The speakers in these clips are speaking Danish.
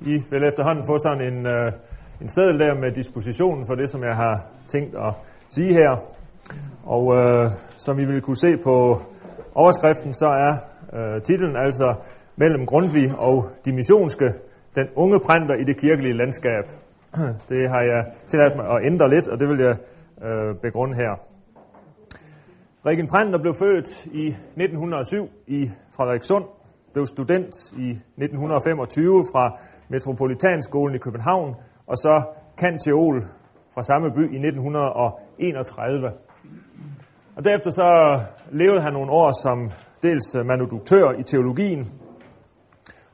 I vil efterhånden få sådan en, øh, en seddel der med dispositionen for det, som jeg har tænkt at sige her. Og øh, som I vil kunne se på overskriften, så er øh, titlen altså Mellem Grundtvig og de missionske, den unge printer i det kirkelige landskab. Det har jeg tilladt mig at ændre lidt, og det vil jeg øh, begrunde her. Regen Printer blev født i 1907 i Frederikssund, blev student i 1925 fra Metropolitanskolen i København, og så kanteol fra samme by i 1931. Og derefter så levede han nogle år som dels manuduktør i teologien,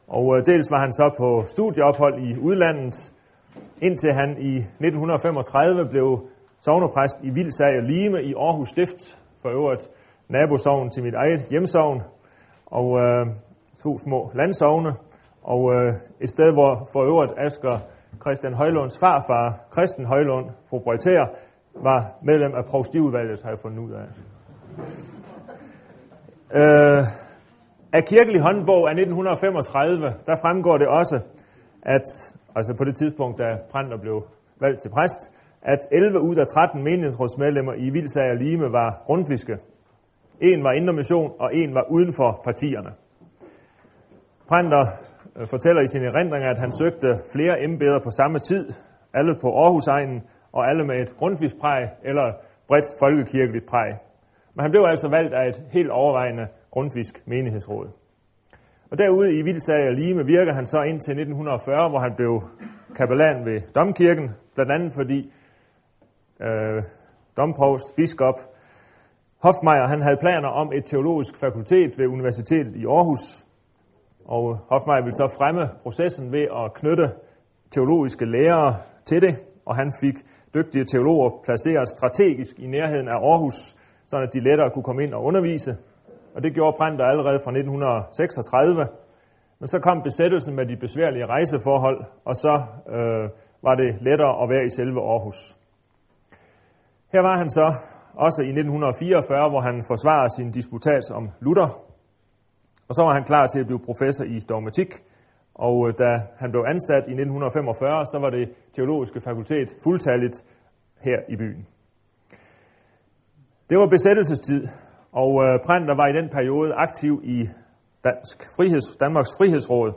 og øh, dels var han så på studieophold i udlandet, indtil han i 1935 blev sovnepræst i Vildsager Lime i Aarhus Stift, for øvrigt nabosovn til mit eget hjemsovn, og øh, to små landsovne, og øh, et sted, hvor for øvrigt Asger Christian Højlunds farfar, Christian Højlund, proprietær, var medlem af provstiudvalget, har jeg fundet ud af. Øh, af kirkelig håndbog af 1935, der fremgår det også, at altså på det tidspunkt, da Pranter blev valgt til præst, at 11 ud af 13 menighedsrådsmedlemmer i Vildsager og Lime var grundviske. En var indermission, og en var uden for partierne. Pranter Øh, fortæller i sine erindringer, at han søgte flere embeder på samme tid, alle på Aarhusegnen, og alle med et grundvispræg eller bredt folkekirkeligt præg. Men han blev altså valgt af et helt overvejende grundvisk menighedsråd. Og derude i Vildsager og Lime virker han så indtil 1940, hvor han blev kapellan ved Domkirken, blandt andet fordi øh, domprovst, biskop Hofmeier, han havde planer om et teologisk fakultet ved Universitetet i Aarhus, og Hofmeier ville så fremme processen ved at knytte teologiske lærere til det, og han fik dygtige teologer placeret strategisk i nærheden af Aarhus, så de lettere kunne komme ind og undervise. Og det gjorde Brænter allerede fra 1936. Men så kom besættelsen med de besværlige rejseforhold, og så øh, var det lettere at være i selve Aarhus. Her var han så også i 1944, hvor han forsvarer sin disputats om Luther. Og så var han klar til at blive professor i dogmatik. Og øh, da han blev ansat i 1945, så var det teologiske fakultet fuldtalligt her i byen. Det var besættelsestid, og øh, Prænder var i den periode aktiv i Dansk Friheds, Danmarks Frihedsråd,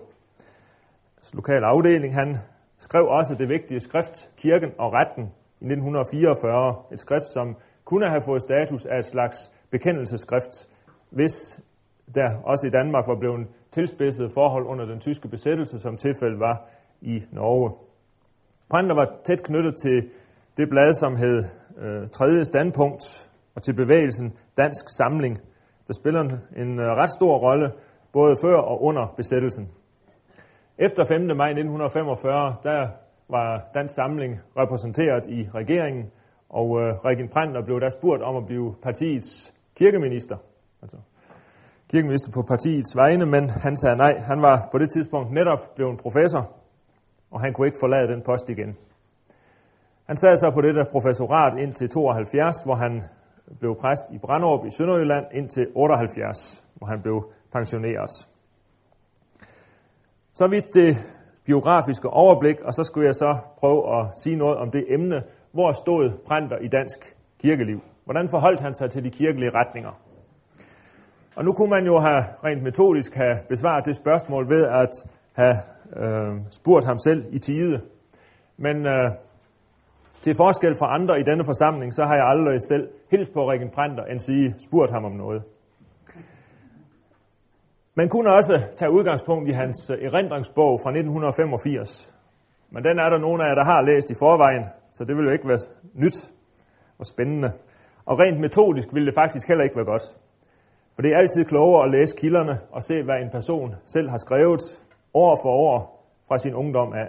lokal afdeling. Han skrev også det vigtige skrift Kirken og Retten i 1944. Et skrift, som kunne have fået status af et slags bekendelseskrift, hvis der også i Danmark var blevet tilspidsede forhold under den tyske besættelse, som tilfældet var i Norge. Brandler var tæt knyttet til det blad, som hed øh, Tredje Standpunkt, og til bevægelsen Dansk Samling, der spiller en en ret stor rolle både før og under besættelsen. Efter 5. maj 1945, der var Dansk Samling repræsenteret i regeringen, og øh, Regin Prandtner blev der spurgt om at blive partiets kirkeminister. Altså kirkeminister på partiets vegne, men han sagde nej. Han var på det tidspunkt netop blevet professor, og han kunne ikke forlade den post igen. Han sad så på det der professorat indtil 72, hvor han blev præst i Brandrup i Sønderjylland indtil 78, hvor han blev pensioneret. Så vidt det biografiske overblik, og så skulle jeg så prøve at sige noget om det emne, hvor stod Brander i dansk kirkeliv? Hvordan forholdt han sig til de kirkelige retninger? Og nu kunne man jo have rent metodisk have besvaret det spørgsmål ved at have øh, spurgt ham selv i tide. Men øh, til forskel fra andre i denne forsamling, så har jeg aldrig selv hilst på Regen Printer, end sige spurgt ham om noget. Man kunne også tage udgangspunkt i hans øh, erindringsbog fra 1985. Men den er der nogen af jer, der har læst i forvejen, så det vil jo ikke være nyt og spændende. Og rent metodisk ville det faktisk heller ikke være godt. For det er altid klogere at læse kilderne og se, hvad en person selv har skrevet år for år fra sin ungdom af.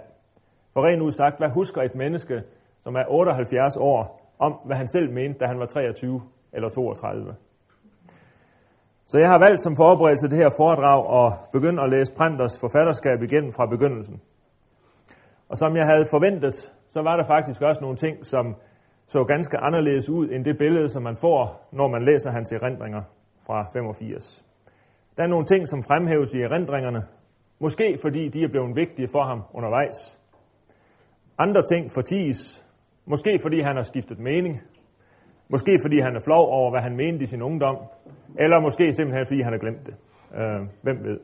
For rent ud sagt, hvad husker et menneske, som er 78 år, om hvad han selv mente, da han var 23 eller 32? Så jeg har valgt som forberedelse det her foredrag at begynde at læse Pranters forfatterskab igen fra begyndelsen. Og som jeg havde forventet, så var der faktisk også nogle ting, som så ganske anderledes ud end det billede, som man får, når man læser hans erindringer fra 85. Der er nogle ting, som fremhæves i erindringerne, Måske fordi de er blevet vigtige for ham undervejs. Andre ting forties. Måske fordi han har skiftet mening. Måske fordi han er flov over, hvad han mente i sin ungdom. Eller måske simpelthen fordi han har glemt det. Øh, hvem ved.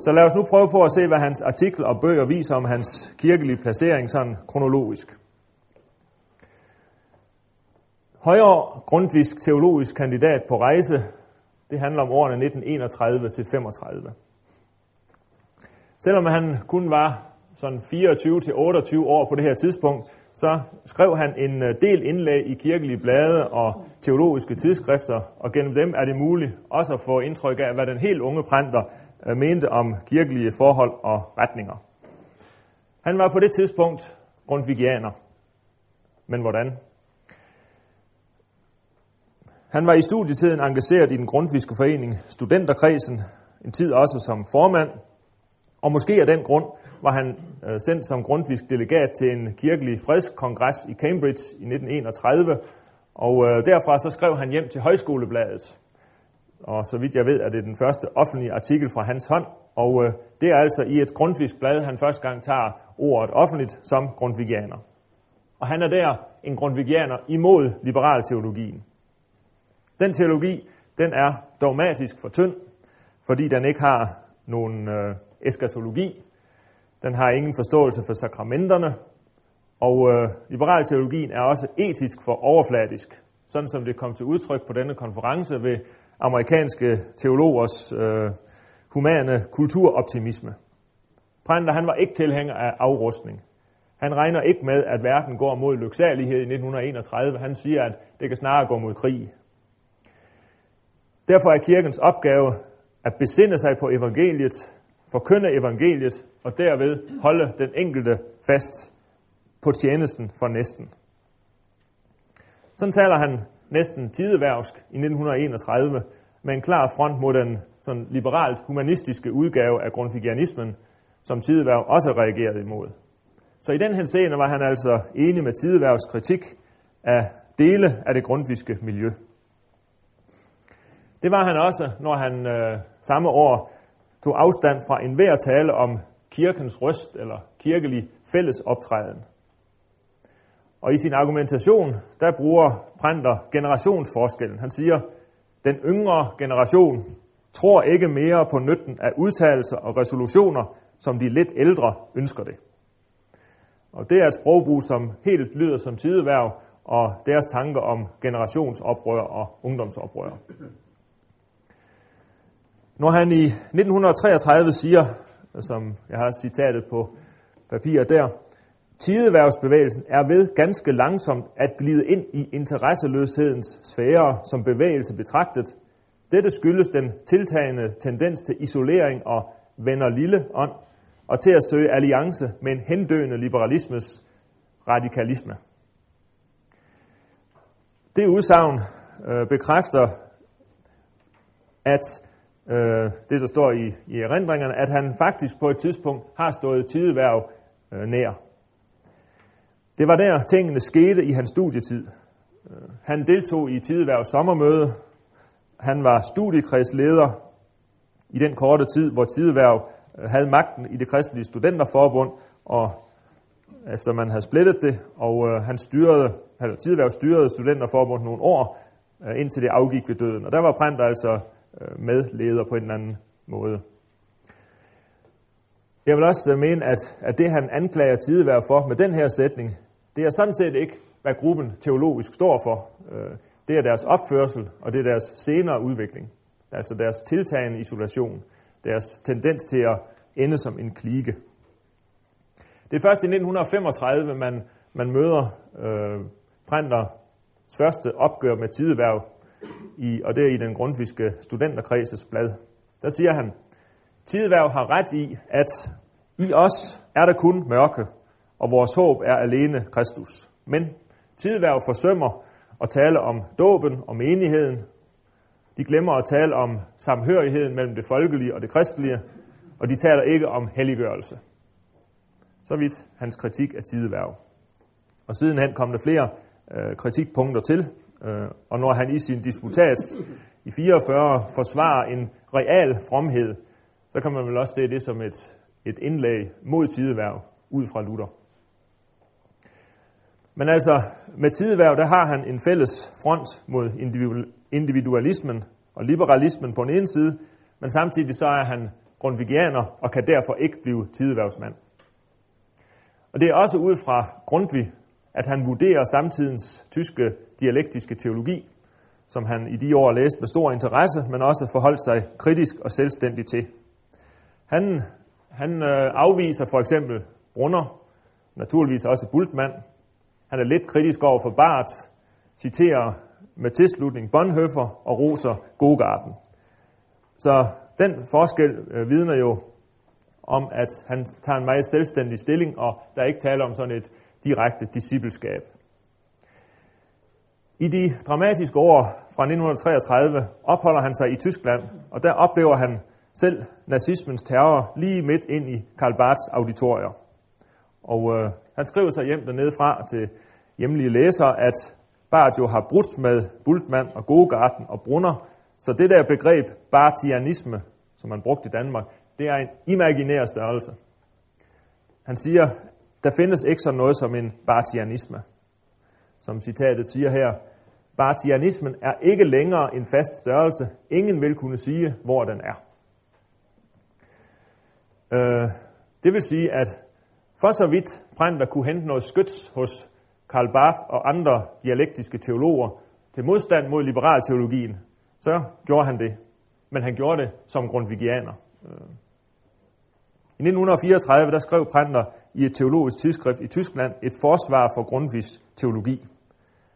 Så lad os nu prøve på at se, hvad hans artikel og bøger viser om hans kirkelige placering sådan kronologisk. Højere grundvisk teologisk kandidat på rejse, det handler om årene 1931 til 35. Selvom han kun var sådan 24 til 28 år på det her tidspunkt, så skrev han en øh, del indlæg i kirkelige blade og teologiske tidsskrifter, og gennem dem er det muligt også at få indtryk af, hvad den helt unge prænder øh, mente om kirkelige forhold og retninger. Han var på det tidspunkt grundvigianer. Men hvordan? Han var i studietiden engageret i den grundviske forening Studenterkredsen, en tid også som formand, og måske af den grund var han øh, sendt som grundvisk delegat til en kirkelig fredskongres i Cambridge i 1931, og øh, derfra så skrev han hjem til Højskolebladet. Og så vidt jeg ved, er det den første offentlige artikel fra hans hånd, og øh, det er altså i et grundvisk blad, han første gang tager ordet offentligt som grundvigianer. Og han er der en grundvigianer imod liberal teologien. Den teologi, den er dogmatisk for tynd, fordi den ikke har nogen øh, eskatologi, den har ingen forståelse for sakramenterne, og øh, liberal teologien er også etisk for overfladisk, sådan som det kom til udtryk på denne konference ved amerikanske teologers øh, humane kulturoptimisme. Prænder, han var ikke tilhænger af afrustning. Han regner ikke med, at verden går mod lyksalighed i 1931. Han siger, at det kan snarere gå mod krig. Derfor er kirkens opgave at besinde sig på evangeliet, forkynde evangeliet og derved holde den enkelte fast på tjenesten for næsten. Sådan taler han næsten tideværvsk i 1931 med en klar front mod den sådan liberalt humanistiske udgave af grundvigianismen, som Tideværv også reagerede imod. Så i den henseende var han altså enig med Tideværvs kritik af dele af det grundviske miljø. Det var han også, når han øh, samme år tog afstand fra enhver tale om kirkens røst eller kirkelig fællesoptræden. Og i sin argumentation, der bruger Printer generationsforskellen. Han siger, den yngre generation tror ikke mere på nytten af udtalelser og resolutioner, som de lidt ældre ønsker det. Og det er et sprogbrug, som helt lyder som tideværv, og deres tanker om generationsoprør og ungdomsoprør. Når han i 1933 siger, som jeg har citatet på papir der, Tideværvsbevægelsen er ved ganske langsomt at glide ind i interesseløshedens sfære som bevægelse betragtet. Dette skyldes den tiltagende tendens til isolering og vender lille ånd, og til at søge alliance med en hendøende liberalismes radikalisme. Det udsagn øh, bekræfter, at øh, det, der står i, i erindringerne, at han faktisk på et tidspunkt har stået tideværv øh, nær. Det var der, tingene skete i hans studietid. Øh, han deltog i tideværv sommermøde. Han var studiekredsleder i den korte tid, hvor tideværv øh, havde magten i det kristelige studenterforbund, og efter man havde splittet det, og øh, han styrede, altså tideværv styrede studenterforbundet nogle år, øh, indtil det afgik ved døden. Og der var Brandt altså Øh, medleder på en eller anden måde. Jeg vil også øh, mene, at, at det han anklager tidevær for med den her sætning, det er sådan set ikke, hvad gruppen teologisk står for. Øh, det er deres opførsel, og det er deres senere udvikling. Altså deres tiltagende isolation, deres tendens til at ende som en klike. Det er først i 1935, man, man møder øh, Prenters første opgør med tideværv, i, og det er i den grundviske studenterkredses blad. Der siger han, Tideværv har ret i, at i os er der kun mørke, og vores håb er alene Kristus. Men tidværv forsømmer at tale om dåben og menigheden. De glemmer at tale om samhørigheden mellem det folkelige og det kristelige, og de taler ikke om helliggørelse. Så vidt hans kritik af tideværv. Og sidenhen kom der flere øh, kritikpunkter til, Øh, og når han i sin disputats i 44 forsvarer en real fromhed, så kan man vel også se det som et, et indlæg mod tideværv ud fra Luther. Men altså, med tideværv, der har han en fælles front mod individualismen og liberalismen på den ene side, men samtidig så er han grundvigianer og kan derfor ikke blive tideværvsmand. Og det er også ud fra Grundtvig, at han vurderer samtidens tyske dialektiske teologi, som han i de år læste med stor interesse, men også forholdt sig kritisk og selvstændig til. Han, han øh, afviser for eksempel Brunner, naturligvis også Bultmann. Han er lidt kritisk over for Barth, citerer med tilslutning Bonhoeffer og roser Gogarten. Så den forskel øh, vidner jo om, at han tager en meget selvstændig stilling, og der er ikke tale om sådan et direkte discipleskab. I de dramatiske år fra 1933 opholder han sig i Tyskland, og der oplever han selv nazismens terror lige midt ind i Karl Barths auditorier. Og øh, han skriver sig hjem dernede fra til hjemlige læsere, at Barth jo har brudt med Bultmann og Gogarten og Brunner, så det der begreb Barthianisme, som man brugte i Danmark, det er en imaginær størrelse. Han siger, der findes ikke sådan noget som en bartianisme. Som citatet siger her, Barthianismen er ikke længere en fast størrelse. Ingen vil kunne sige, hvor den er. Øh, det vil sige, at for så vidt Brandler kunne hente noget skyts hos Karl Barth og andre dialektiske teologer til modstand mod liberalteologien, så gjorde han det. Men han gjorde det som grundvigianer. Øh. I 1934 der skrev Brandler i et teologisk tidsskrift i Tyskland et forsvar for Grundtvigs teologi.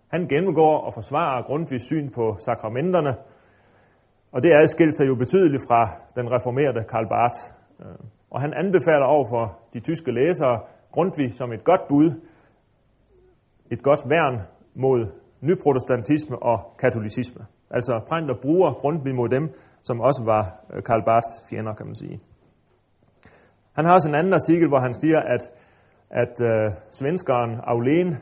Han gennemgår og forsvarer Grundtvigs syn på sakramenterne, og det adskilte sig jo betydeligt fra den reformerede Karl Barth. Øh, og han anbefaler over for de tyske læsere Grundtvig som et godt bud, et godt værn mod nyprotestantisme og katolicisme. Altså Brandler bruger Grundtvig mod dem, som også var øh, Karl Barths fjender, kan man sige. Han har også en anden artikel, hvor han siger, at, at øh, svenskeren Aulen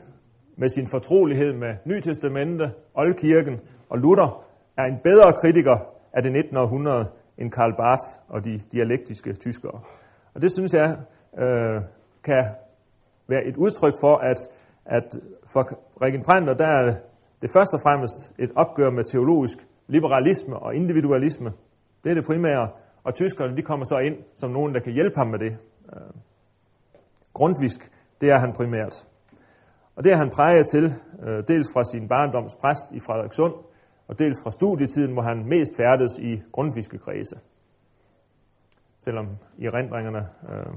med sin fortrolighed med Nytestamentet, Oldkirken og Luther er en bedre kritiker af det 19. århundrede end Karl Barth og de dialektiske tyskere. Og det synes jeg øh, kan være et udtryk for, at, at for Regen Brandler, der er det først og fremmest et opgør med teologisk liberalisme og individualisme. Det er det primære. Og tyskerne de kommer så ind som nogen, der kan hjælpe ham med det. Øh, Grundvisk, det er han primært. Og det er han præget til, øh, dels fra sin barndoms præst i Frederikssund, og dels fra studietiden, hvor han mest færdes i grundviske kredse. Selvom i erindringerne øh,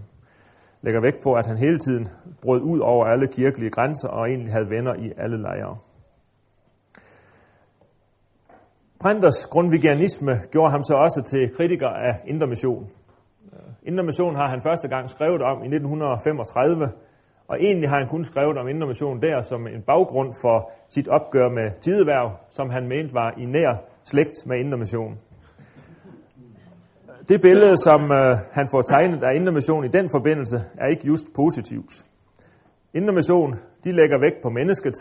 lægger vægt på, at han hele tiden brød ud over alle kirkelige grænser og egentlig havde venner i alle lejre. Printers grundvigianisme gjorde ham så også til kritiker af Indre Mission. Øh, Indre Mission har han første gang skrevet om i 1935, og egentlig har han kun skrevet om Indre Mission der som en baggrund for sit opgør med tideværv, som han mente var i nær slægt med Indre Mission. Det billede, som øh, han får tegnet af Indre Mission i den forbindelse, er ikke just positivt. Indre Mission, de lægger vægt på mennesket,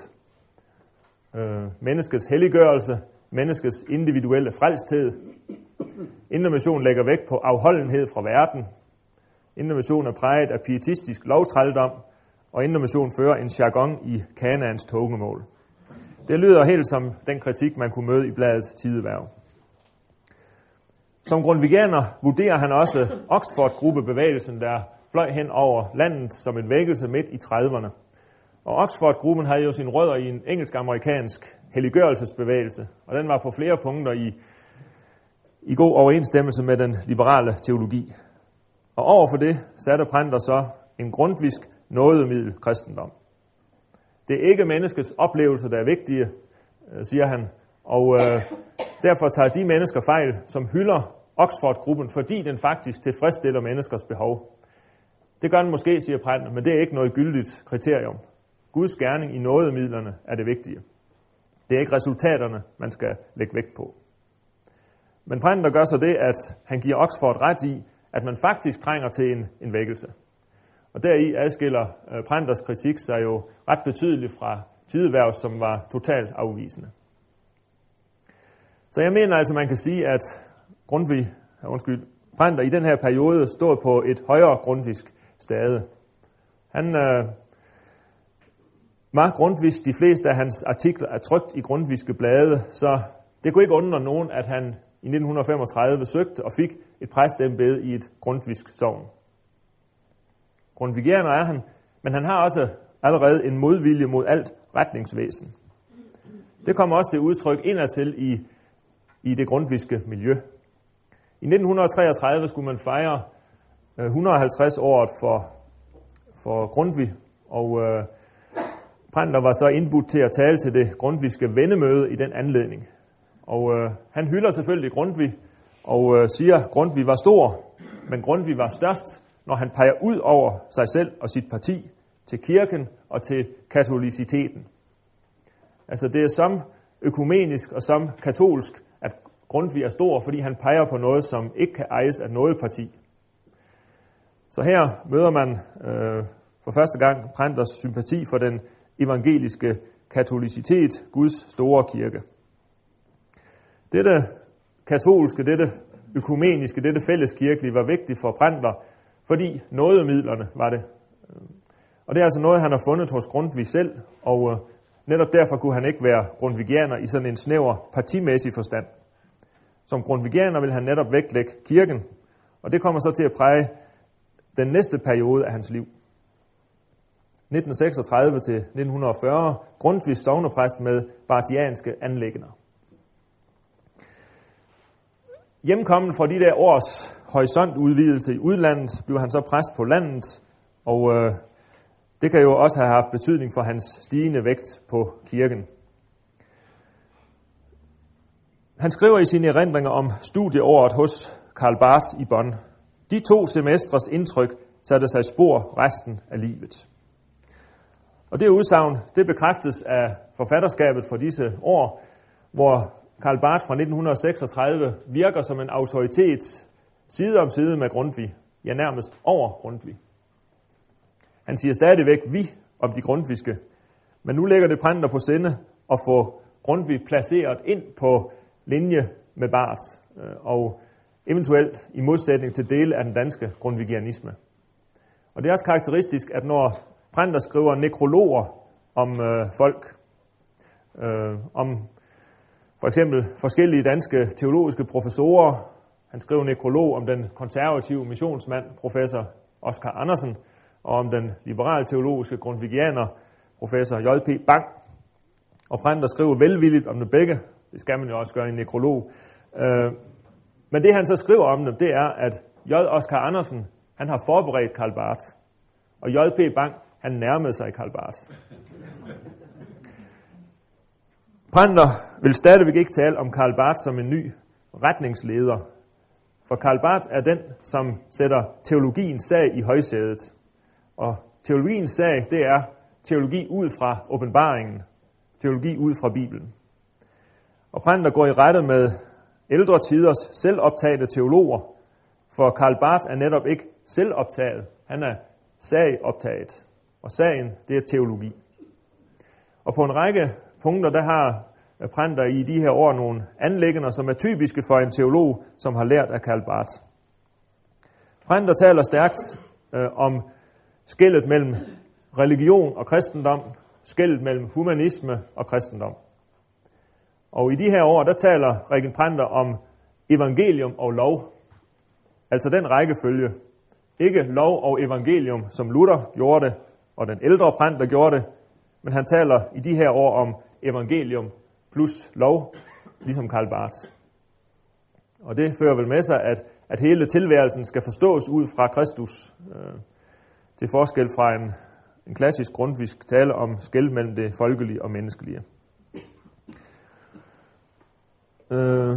øh, menneskets helliggørelse, menneskets individuelle frelsthed. Indermission lægger vægt på afholdenhed fra verden. Indermission er præget af pietistisk lovtrældom, og indermission fører en jargon i Kanaans tungemål. Det lyder helt som den kritik, man kunne møde i bladets tideværv. Som grundviganer vurderer han også Oxford-gruppebevægelsen, der fløj hen over landet som en vækkelse midt i 30'erne. Og Oxford-gruppen havde jo sin rødder i en engelsk-amerikansk helliggørelsesbevægelse, og den var på flere punkter i, i god overensstemmelse med den liberale teologi. Og overfor det satte Printer så en grundvisk nådemiddel kristendom. Det er ikke menneskets oplevelser, der er vigtige, øh, siger han, og øh, derfor tager de mennesker fejl, som hylder Oxford-gruppen, fordi den faktisk tilfredsstiller menneskers behov. Det gør den måske, siger Printer, men det er ikke noget gyldigt kriterium. Guds gerning i nådemidlerne er det vigtige. Det er ikke resultaterne, man skal lægge vægt på. Men Brandner gør så det, at han giver Oxford ret i, at man faktisk trænger til en, en vækkelse. Og deri adskiller øh, Branders kritik sig jo ret betydeligt fra tideværv, som var totalt afvisende. Så jeg mener altså, man kan sige, at Grundtvig, øh, undskyld, Brandter i den her periode stod på et højere grundvisk stade. Han øh, Mark grundvis, de fleste af hans artikler er trygt i grundviske blade, så det kunne ikke undre nogen, at han i 1935 søgte og fik et præstembede i et grundvisk sovn. Grundvigianer er han, men han har også allerede en modvilje mod alt retningsvæsen. Det kommer også til udtryk indadtil i, i det grundviske miljø. I 1933 skulle man fejre øh, 150-året for, for Grundtvig, og øh, Pranter var så indbudt til at tale til det grundviske vendemøde i den anledning. Og øh, han hylder selvfølgelig Grundtvig og øh, siger, at Grundtvig var stor, men Grundtvig var størst, når han peger ud over sig selv og sit parti til kirken og til katoliciteten. Altså det er som økumenisk og som katolsk, at Grundtvig er stor, fordi han peger på noget, som ikke kan ejes af noget parti. Så her møder man øh, for første gang Prenters sympati for den evangeliske katolicitet, Guds store kirke. Dette katolske, dette økumeniske, dette fælleskirkelige var vigtigt for Brandler, fordi nådemidlerne var det. Og det er altså noget, han har fundet hos Grundtvig selv, og øh, netop derfor kunne han ikke være grundvigianer i sådan en snæver partimæssig forstand. Som grundvigianer vil han netop vægtlægge kirken, og det kommer så til at præge den næste periode af hans liv. 1936 til 1940, Grundtvigs sovnepræst med bartianske anlæggender. Hjemkommen fra de der års horisontudvidelse i udlandet, blev han så præst på landet, og øh, det kan jo også have haft betydning for hans stigende vægt på kirken. Han skriver i sine erindringer om studieåret hos Karl Barth i Bonn. De to semestres indtryk satte sig spor resten af livet. Og det udsagn, det bekræftes af forfatterskabet for disse år, hvor Karl Barth fra 1936 virker som en autoritet side om side med Grundtvig, ja nærmest over Grundtvig. Han siger stadigvæk vi om de grundviske, men nu lægger det prænder på sinde at få Grundtvig placeret ind på linje med Barth, øh, og eventuelt i modsætning til dele af den danske grundvigianisme. Og det er også karakteristisk, at når Prenter skriver nekrologer om øh, folk, øh, om for eksempel forskellige danske teologiske professorer. Han skriver nekrolog om den konservative missionsmand, professor Oscar Andersen, og om den liberale teologiske grundvigianer, professor J.P. Bang. Og Prenter skriver velvilligt om dem begge. Det skal man jo også gøre i en nekrolog. Øh, men det han så skriver om dem, det er, at J. Oscar Andersen, han har forberedt Karl Barth. Og J.P. Bang, han nærmede sig Karl Barth. Pranter vil stadigvæk ikke tale om Karl Barth som en ny retningsleder, for Karl Barth er den, som sætter teologiens sag i højsædet. Og teologiens sag, det er teologi ud fra åbenbaringen, teologi ud fra Bibelen. Og Pranter går i rette med ældre tiders selvoptagede teologer, for Karl Barth er netop ikke selvoptaget, han er sagoptaget. Og sagen, det er teologi. Og på en række punkter, der har øh, Pranter i de her år nogle anlæggende, som er typiske for en teolog, som har lært af Karl Barth. Pranter taler stærkt øh, om skældet mellem religion og kristendom, skældet mellem humanisme og kristendom. Og i de her år, der taler Regen Pranter om evangelium og lov. Altså den rækkefølge. Ikke lov og evangelium, som Luther gjorde det, og den ældre Pranter gjorde det, men han taler i de her år om evangelium plus lov, ligesom Karl Barth. Og det fører vel med sig, at, at hele tilværelsen skal forstås ud fra Kristus, øh, til forskel fra en, en klassisk grundvisk tale om skæld mellem det folkelige og menneskelige. Øh,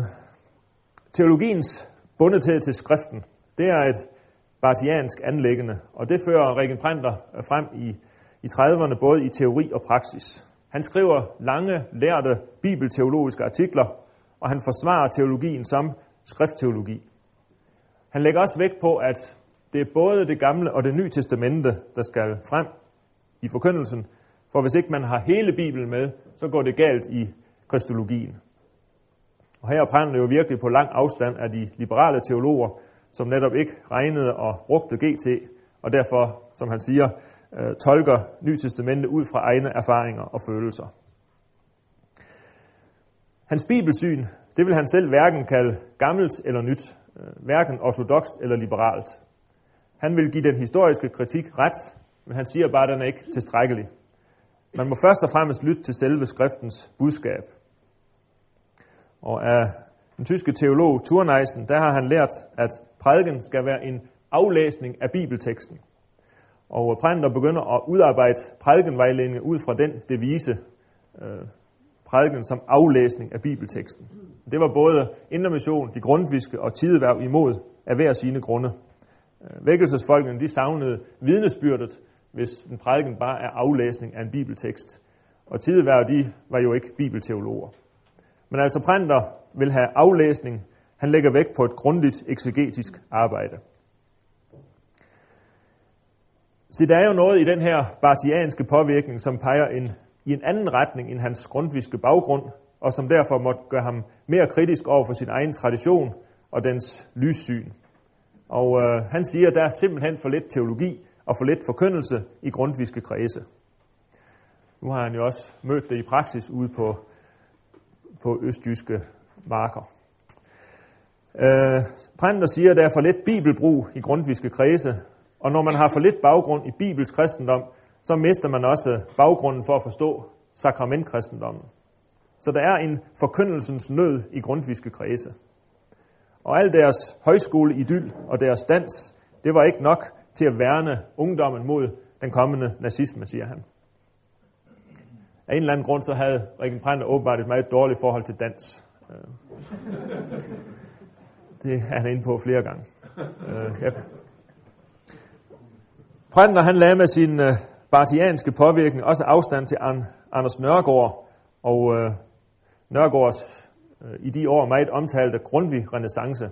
teologiens bundethed til skriften, det er et bartiansk anlæggende, og det fører Regen Printer frem i, i 30'erne både i teori og praksis. Han skriver lange, lærte bibelteologiske artikler, og han forsvarer teologien som skriftteologi. Han lægger også vægt på, at det er både det gamle og det nye testamente, der skal frem i forkyndelsen, for hvis ikke man har hele Bibelen med, så går det galt i kristologien. Og her er jo virkelig på lang afstand af de liberale teologer, som netop ikke regnede og brugte GT, og derfor, som han siger, øh, tolker Nytestamentet ud fra egne erfaringer og følelser. Hans bibelsyn, det vil han selv hverken kalde gammelt eller nyt, øh, hverken ortodoxt eller liberalt. Han vil give den historiske kritik ret, men han siger bare, at den er ikke tilstrækkelig. Man må først og fremmest lytte til selve skriftens budskab. Og af den tyske teolog Thurneisen, der har han lært, at prædiken skal være en aflæsning af bibelteksten. Og prædiken begynder at udarbejde prædikenvejledninger ud fra den devise, øh, prædiken som aflæsning af bibelteksten. Det var både Indermission, de grundviske og tideværv imod af hver sine grunde. Øh, vækkelsesfolkene de savnede vidnesbyrdet, hvis en prædiken bare er aflæsning af en bibeltekst. Og tideværv de var jo ikke bibelteologer. Men altså Prænder vil have aflæsning. Han lægger vægt på et grundigt eksegetisk arbejde. Så der er jo noget i den her bartianske påvirkning, som peger en, i en anden retning end hans grundviske baggrund, og som derfor måtte gøre ham mere kritisk over for sin egen tradition og dens lyssyn. Og øh, han siger, at der er simpelthen for lidt teologi og for lidt forkyndelse i grundviske kredse. Nu har han jo også mødt det i praksis ude på, på østjyske marker. Øh, Prænder siger, at der er for lidt bibelbrug i grundviske kredse, og når man har for lidt baggrund i Bibels kristendom, så mister man også baggrunden for at forstå sakramentkristendommen. Så der er en forkyndelsens nød i grundviske kredse. Og al deres højskoleidyl og deres dans, det var ikke nok til at værne ungdommen mod den kommende nazisme, siger han. Af en eller anden grund, så havde Rikken Prænder åbenbart et meget dårligt forhold til dans. Øh. Det er han inde på flere gange. Øh, ja. Prænder, han lagde med sin øh, bartianske påvirkning også afstand til Anders Nørgaard, og uh, Nørgaards uh, i de år meget omtalte grundvig renaissance.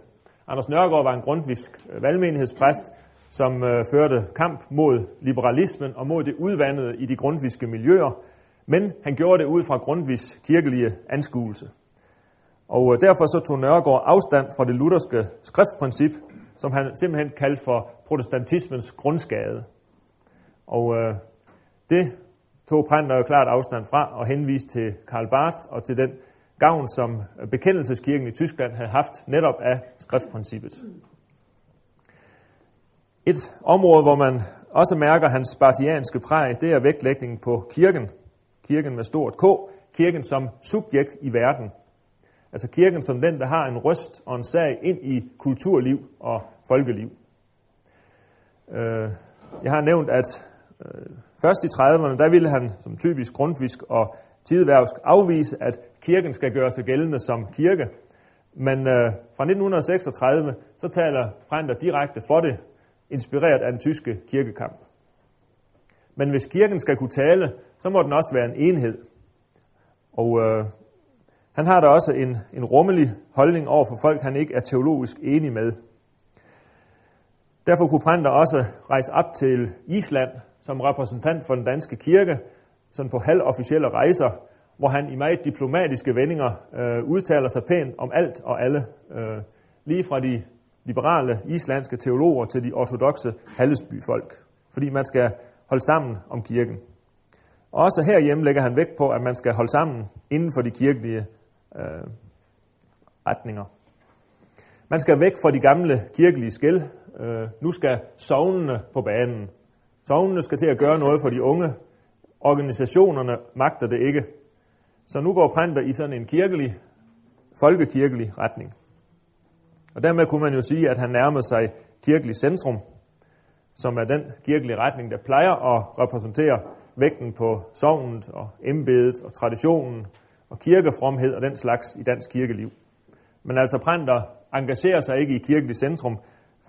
Anders Nørgaard var en grundvisk valgmenighedspræst, som øh, førte kamp mod liberalismen og mod det udvandede i de grundviske miljøer, men han gjorde det ud fra grundvis kirkelige anskuelse. Og øh, derfor så tog Nørgaard afstand fra det lutherske skriftprincip, som han simpelthen kaldte for protestantismens grundskade. Og øh, det tog Prænder jo klart afstand fra og henviste til Karl Barth og til den gavn, som bekendelseskirken i Tyskland havde haft netop af skriftprincippet. Et område, hvor man også mærker hans spartianske præg, det er vægtlægningen på kirken. Kirken med stort K. Kirken som subjekt i verden. Altså kirken som den, der har en røst og en sag ind i kulturliv og folkeliv. Øh, jeg har nævnt, at Øh, først i 30'erne, der ville han som typisk grundvisk og tideværvsk afvise, at kirken skal gøre sig gældende som kirke. Men øh, fra 1936, så taler Prenter direkte for det, inspireret af den tyske kirkekamp. Men hvis kirken skal kunne tale, så må den også være en enhed. Og øh, han har da også en, en rummelig holdning over for folk, han ikke er teologisk enig med. Derfor kunne Prenter også rejse op til Island som repræsentant for den danske kirke, sådan på halvofficielle rejser, hvor han i meget diplomatiske vendinger øh, udtaler sig pænt om alt og alle, øh, lige fra de liberale islandske teologer til de ortodoxe Hallesby-folk, fordi man skal holde sammen om kirken. Også herhjemme lægger han vægt på, at man skal holde sammen inden for de kirkelige øh, retninger. Man skal væk fra de gamle kirkelige skæld. Øh, nu skal sovnene på banen. Sovnene skal til at gøre noget for de unge. Organisationerne magter det ikke. Så nu går Printer i sådan en kirkelig, folkekirkelig retning. Og dermed kunne man jo sige, at han nærmede sig kirkelig centrum, som er den kirkelige retning, der plejer at repræsentere vægten på sovnet og embedet og traditionen og kirkefromhed og den slags i dansk kirkeliv. Men altså Prænder engagerer sig ikke i kirkelig centrum,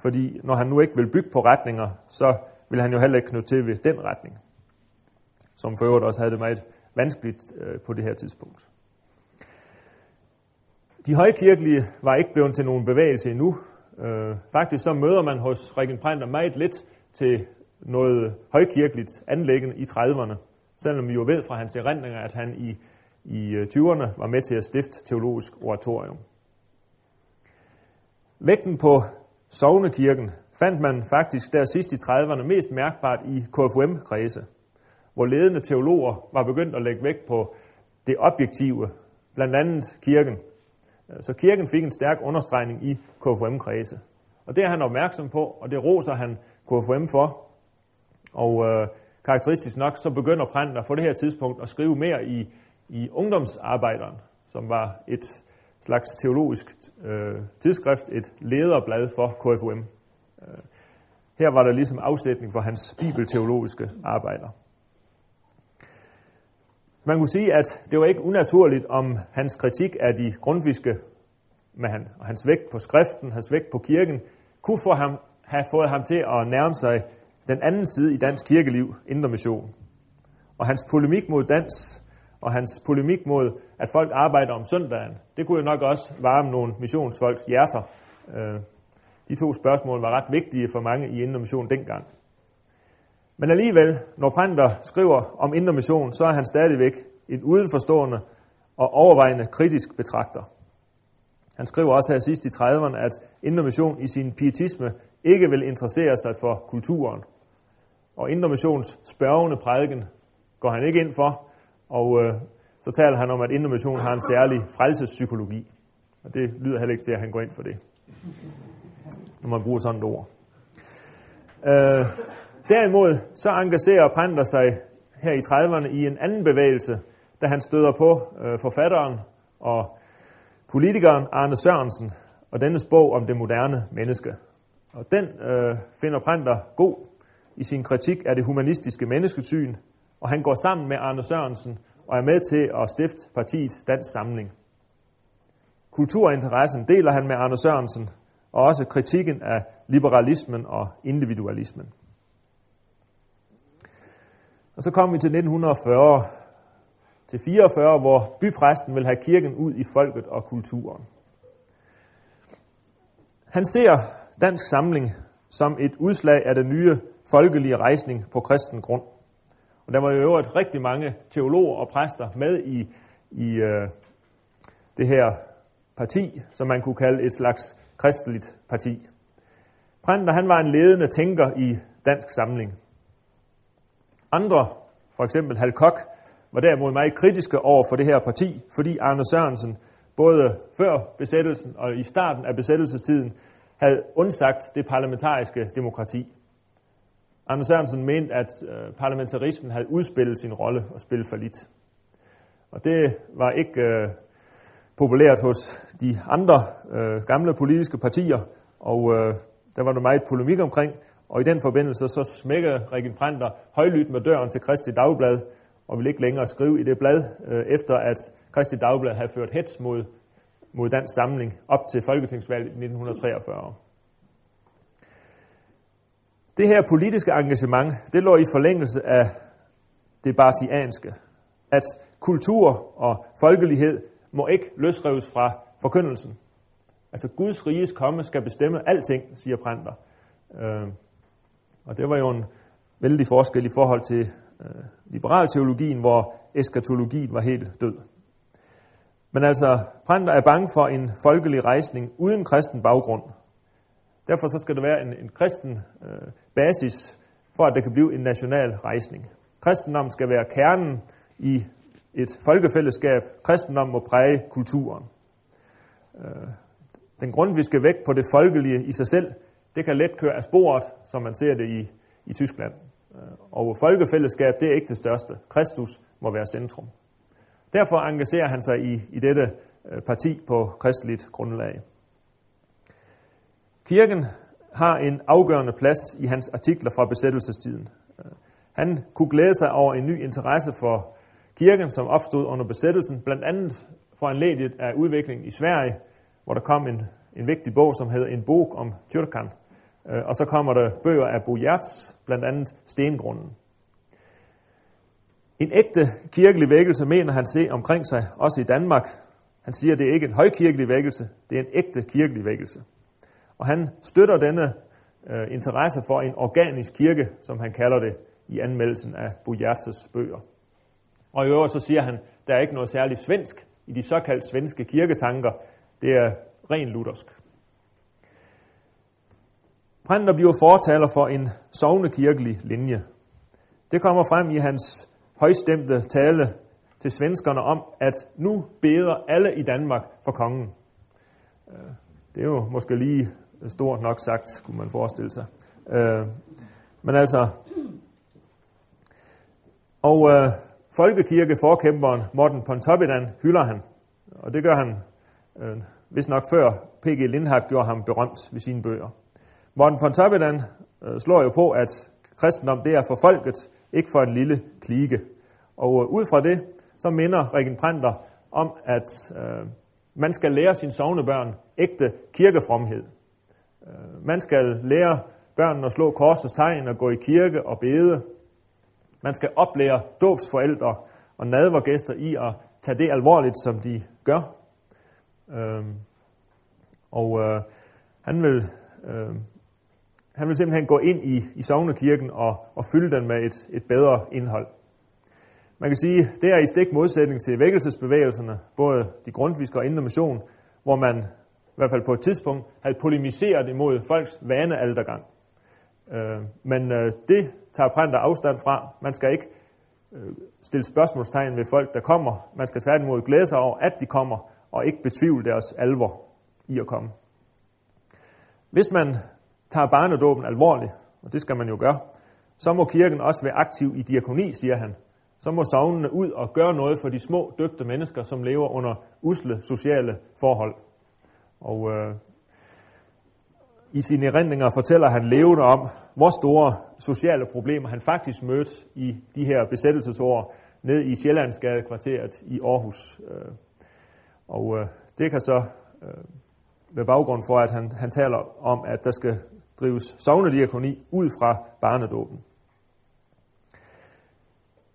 fordi når han nu ikke vil bygge på retninger, så vil han jo heller ikke knytte til ved den retning, som for øvrigt også havde det meget vanskeligt øh, på det her tidspunkt. De højkirkelige var ikke blevet til nogen bevægelse endnu. Øh, faktisk så møder man hos Regen Prænder meget lidt til noget højkirkeligt anlæggende i 30'erne, selvom vi jo ved fra hans erindringer, at han i, i øh, 20'erne var med til at stifte teologisk oratorium. Vægten på Sovnekirken fandt man faktisk der sidst i 30'erne mest mærkbart i KFUM-kredse, hvor ledende teologer var begyndt at lægge vægt på det objektive, blandt andet kirken. Så kirken fik en stærk understregning i KFUM-kredse. Og det er han opmærksom på, og det roser han KFUM for. Og øh, karakteristisk nok, så begynder Pranter på det her tidspunkt at skrive mere i, i ungdomsarbejderen, som var et slags teologisk øh, tidsskrift, et lederblad for KFUM. Øh, her var der ligesom afsætning for hans bibelteologiske arbejder. Man kunne sige, at det var ikke unaturligt, om hans kritik af de grundviske, med han, og hans vægt på skriften, hans vægt på kirken, kunne få ham, have fået ham til at nærme sig den anden side i dansk kirkeliv, Indre Mission. Og hans polemik mod dans, og hans polemik mod, at folk arbejder om søndagen, det kunne jo nok også varme nogle missionsfolks hjerter. Øh, de to spørgsmål var ret vigtige for mange i Indre Mission dengang. Men alligevel, når Printer skriver om Indre Mission, så er han stadigvæk en udenforstående og overvejende kritisk betragter. Han skriver også her sidst i 30'erne, at Indre Mission i sin pietisme ikke vil interessere sig for kulturen. Og Indre Missions spørgende prædiken går han ikke ind for, og øh, så taler han om, at Indre Mission har en særlig frelsespsykologi. Og det lyder heller ikke til, at han går ind for det, når man bruger sådan et ord. Øh, derimod så engagerer Printer sig her i 30'erne i en anden bevægelse, da han støder på øh, forfatteren og politikeren Arne Sørensen og dennes bog om det moderne menneske. Og den øh, finder Printer god i sin kritik af det humanistiske menneskesyn, og han går sammen med Arne Sørensen og er med til at stifte partiet Dansk Samling. Kulturinteressen deler han med Arne Sørensen, og også kritikken af liberalismen og individualismen. Og så kommer vi til 1940 til 44, hvor bypræsten vil have kirken ud i folket og kulturen. Han ser dansk samling som et udslag af den nye folkelige rejsning på kristen grund. Og der var jo øvrigt rigtig mange teologer og præster med i, i øh, det her parti, som man kunne kalde et slags kristeligt parti. Prænter, han var en ledende tænker i dansk samling. Andre, for eksempel Halkok, var derimod meget kritiske over for det her parti, fordi Arne Sørensen både før besættelsen og i starten af besættelsestiden havde undsagt det parlamentariske demokrati. Anders Sørensen mente, at øh, parlamentarismen havde udspillet sin rolle og spillet for lidt. Og det var ikke øh, populært hos de andre øh, gamle politiske partier, og øh, der var der meget polemik omkring, og i den forbindelse så smækkede Regin Printer højlydt med døren til Kristi Dagblad, og ville ikke længere skrive i det blad, øh, efter at Kristi Dagblad havde ført hets mod, mod dansk samling op til Folketingsvalget i 1943. Det her politiske engagement, det lå i forlængelse af det bartianske, at kultur og folkelighed må ikke løsrives fra forkyndelsen. Altså Guds riges komme skal bestemme alting, siger Printer. Øh, og det var jo en vældig forskel i forhold til øh, liberalteologien, hvor eskatologien var helt død. Men altså, Printer er bange for en folkelig rejsning uden kristen baggrund. Derfor så skal der være en, en kristen øh, basis for, at der kan blive en national rejsning. Kristendom skal være kernen i et folkefællesskab. Kristendom må præge kulturen. Øh, den grund, vi skal væk på det folkelige i sig selv, det kan let køre af sporet, som man ser det i, i Tyskland. Øh, og folkefællesskab, det er ikke det største. Kristus må være centrum. Derfor engagerer han sig i, i dette øh, parti på kristeligt grundlag. Kirken har en afgørende plads i hans artikler fra besættelsestiden. Han kunne glæde sig over en ny interesse for kirken, som opstod under besættelsen, blandt andet for en af udviklingen i Sverige, hvor der kom en, en vigtig bog, som hedder En bog om Tyrkan. Øh, og så kommer der bøger af Bo Jerts, blandt andet Stengrunden. En ægte kirkelig vækkelse mener han se omkring sig, også i Danmark. Han siger, at det er ikke en højkirkelig vækkelse, det er en ægte kirkelig vækkelse. Og han støtter denne øh, interesse for en organisk kirke, som han kalder det i anmeldelsen af Bojertes bøger. Og i øvrigt så siger han, der er ikke noget særligt svensk i de såkaldt svenske kirketanker. Det er ren luthersk. Brænder bliver fortaler for en sovnekirkelig linje. Det kommer frem i hans højstemte tale til svenskerne om, at nu beder alle i Danmark for kongen. Øh, det er jo måske lige stort nok sagt, kunne man forestille sig. Øh, men altså, og øh, folkekirkeforkæmperen Morten Pontoppidan hylder han, og det gør han øh, hvis nok før P.G. Lindhardt gjorde ham berømt ved sine bøger. Morten Pontoppidan øh, slår jo på, at kristendom det er for folket, ikke for en lille klike. Og øh, ud fra det, så minder Regen Printer om, at øh, man skal lære sine sovnebørn ægte kirkefromhed. Øh, man skal lære børnene at slå korsets tegn og gå i kirke og bede. Man skal oplære dåbsforældre og nadvergæster i at tage det alvorligt, som de gør. Øhm, og øh, han vil øh, han vil simpelthen gå ind i, i Sognekirken og, og fylde den med et, et bedre indhold. Man kan sige, det er i stik modsætning til vækkelsesbevægelserne, både de grundviske og indre mission, hvor man i hvert fald på et tidspunkt havde polemiseret imod folks vanealdergang. Øh, men øh, det tager Printer afstand fra. Man skal ikke øh, stille spørgsmålstegn ved folk, der kommer. Man skal tværtimod glæde sig over, at de kommer, og ikke betvivle deres alvor i at komme. Hvis man tager barnedåben alvorligt, og det skal man jo gøre, så må kirken også være aktiv i diakoni, siger han. Så må sovnene ud og gøre noget for de små, dygte mennesker, som lever under usle sociale forhold. Og øh, i sine erindringer fortæller han levende om, hvor store sociale problemer han faktisk mødte i de her besættelsesår ned i Sjællandsgade kvarteret i Aarhus. Øh, og øh, det kan så øh, være baggrund for, at han, han taler om, at der skal drives sovnediakoni ud fra barnedåben.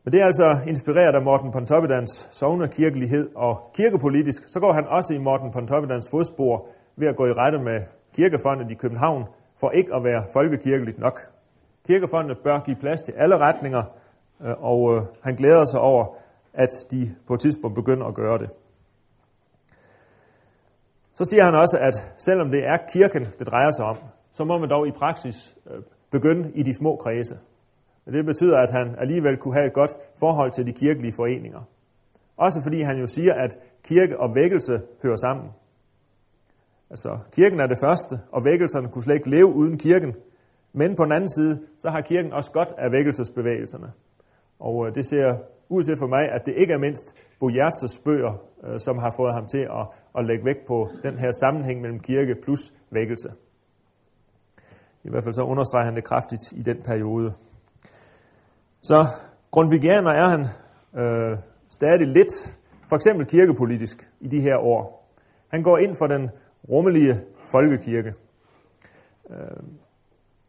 Men det er altså inspireret af Morten Pontoppidans sovnekirkelighed og kirkepolitisk, så går han også i Morten Pontoppidans fodspor ved at gå i rette med kirkefondet i København, for ikke at være folkekirkeligt nok. Kirkefondet bør give plads til alle retninger, øh, og øh, han glæder sig over, at de på et tidspunkt begynder at gøre det. Så siger han også, at selvom det er kirken, det drejer sig om, så må man dog i praksis øh, begynde i de små kredse. Det betyder, at han alligevel kunne have et godt forhold til de kirkelige foreninger. Også fordi han jo siger, at kirke og vækkelse hører sammen. Altså, kirken er det første, og vækkelserne kunne slet ikke leve uden kirken. Men på den anden side, så har kirken også godt af vækkelsesbevægelserne. Og øh, det ser ud til for mig, at det ikke er mindst Bo Hjertes bøger, øh, som har fået ham til at, at lægge vægt på den her sammenhæng mellem kirke plus vækkelse. I hvert fald så understreger han det kraftigt i den periode. Så grundvigianer er han øh, stadig lidt, for eksempel kirkepolitisk, i de her år. Han går ind for den rummelige folkekirke. Øh,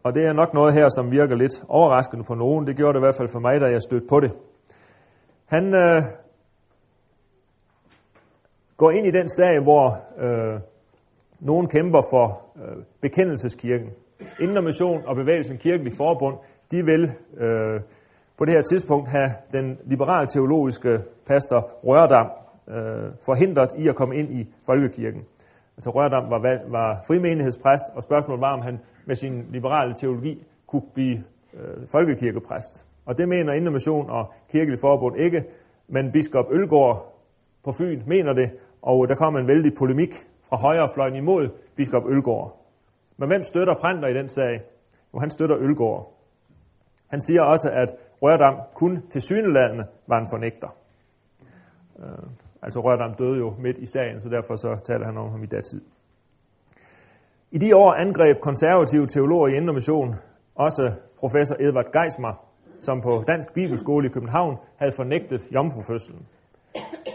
og det er nok noget her, som virker lidt overraskende på nogen. Det gjorde det i hvert fald for mig, da jeg stødte på det. Han øh, går ind i den sag, hvor øh, nogen kæmper for øh, bekendelseskirken. Indre Mission og Bevægelsen Kirkelig Forbund, de vil øh, på det her tidspunkt have den liberale teologiske pastor Rørdam øh, forhindret i at komme ind i folkekirken. Altså Rørdam var, var frimenighedspræst, og spørgsmålet var, om han med sin liberale teologi kunne blive øh, folkekirkepræst. Og det mener Indermission og Kirkelig Forbund ikke, men biskop Ølgaard på Fyn mener det, og der kom en vældig polemik fra højrefløjen imod biskop Ølgaard. Men hvem støtter Printer i den sag? Jo, han støtter Ølgaard. Han siger også, at Rørdam kun til syneladende var en fornægter. Øh, altså Rørdam døde jo midt i sagen, så derfor så taler han om ham i datid. I de år angreb konservative teologer i Indre Mission også professor Edvard Geismar, som på Dansk Bibelskole i København havde fornægtet jomfrufødselen.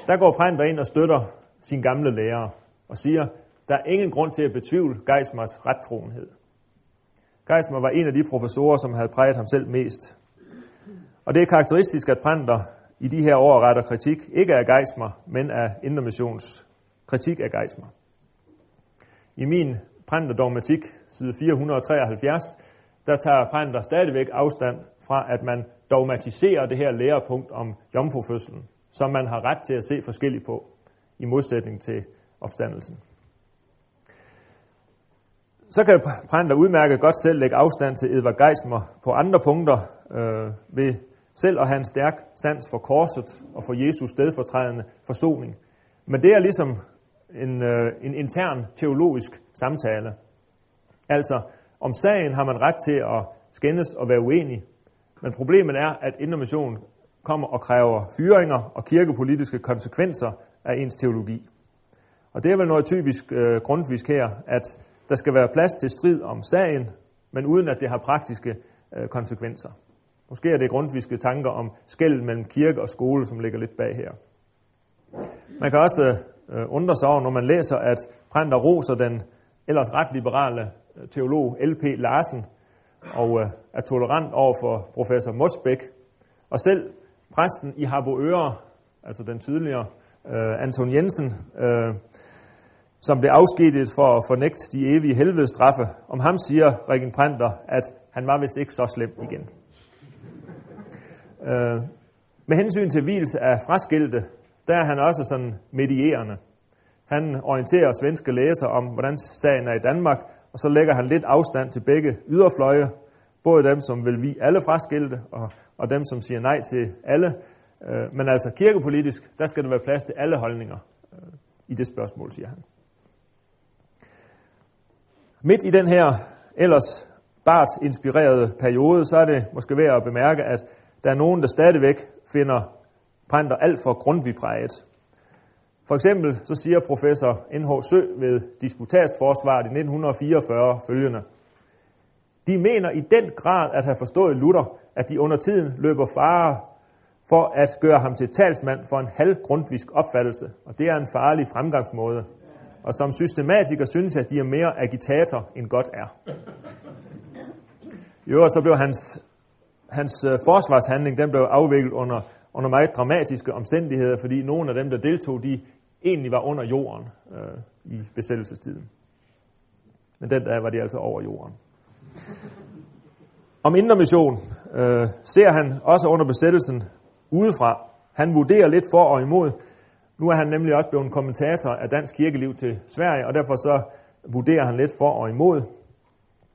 Der går Prænder ind og støtter sin gamle lærer og siger, der er ingen grund til at betvivle Geismars rettroenhed. Geismar var en af de professorer, som havde præget ham selv mest. Og det er karakteristisk, at prænder i de her år retter kritik ikke af Geismar, men af Indermissions kritik af Geismar. I min Prænter dogmatik, side 473, der tager prænder stadigvæk afstand fra, at man dogmatiserer det her lærepunkt om jomfrufødselen, som man har ret til at se forskelligt på, i modsætning til opstandelsen. Så kan Prænder udmærket godt selv lægge afstand til Edvard Geismer på andre punkter øh, ved selv at have en stærk sans for korset og for Jesus stedfortrædende forsoning. Men det er ligesom en, øh, en intern teologisk samtale. Altså, om sagen har man ret til at skændes og være uenig, men problemet er, at intermission kommer og kræver fyringer og kirkepolitiske konsekvenser af ens teologi. Og det er vel noget typisk øh, grundvisk her, at der skal være plads til strid om sagen, men uden at det har praktiske øh, konsekvenser. Måske er det grundviske tanker om skæld mellem kirke og skole, som ligger lidt bag her. Man kan også øh, undre sig over, når man læser, at Prænder roser den ellers ret liberale øh, teolog L.P. Larsen, og øh, er tolerant over for professor Mosbæk. Og selv præsten i Harboøre, altså den tidligere øh, Anton Jensen, øh, som blev afskediget for at fornægte de evige helvedestraffe, om ham siger Regen Prænder, at han var vist ikke så slem igen. Øh, med hensyn til hvilelse af fraskilte, der er han også sådan medierende. Han orienterer svenske læsere om, hvordan sagen er i Danmark, og så lægger han lidt afstand til begge yderfløje, både dem, som vil vi alle fraskilte, og, og dem, som siger nej til alle. Øh, men altså kirkepolitisk, der skal der være plads til alle holdninger øh, i det spørgsmål, siger han. Midt i den her ellers bart inspirerede periode, så er det måske værd at bemærke, at der er nogen, der stadigvæk finder Printer alt for grundvigpræget. For eksempel så siger professor N.H. Sø ved Disputatsforsvaret i 1944 følgende. De mener i den grad at have forstået Luther, at de under tiden løber fare for at gøre ham til talsmand for en halv grundvisk opfattelse, og det er en farlig fremgangsmåde. Og som systematiker synes jeg, at de er mere agitator end godt er. Jo, så blev hans, hans øh, forsvarshandling den blev afviklet under, under meget dramatiske omstændigheder, fordi nogle af dem, der deltog, de egentlig var under jorden øh, i besættelsestiden. Men den dag var de altså over jorden. Om indre mission øh, ser han også under besættelsen udefra. Han vurderer lidt for og imod. Nu er han nemlig også blevet kommentator af dansk kirkeliv til Sverige, og derfor så vurderer han lidt for og imod.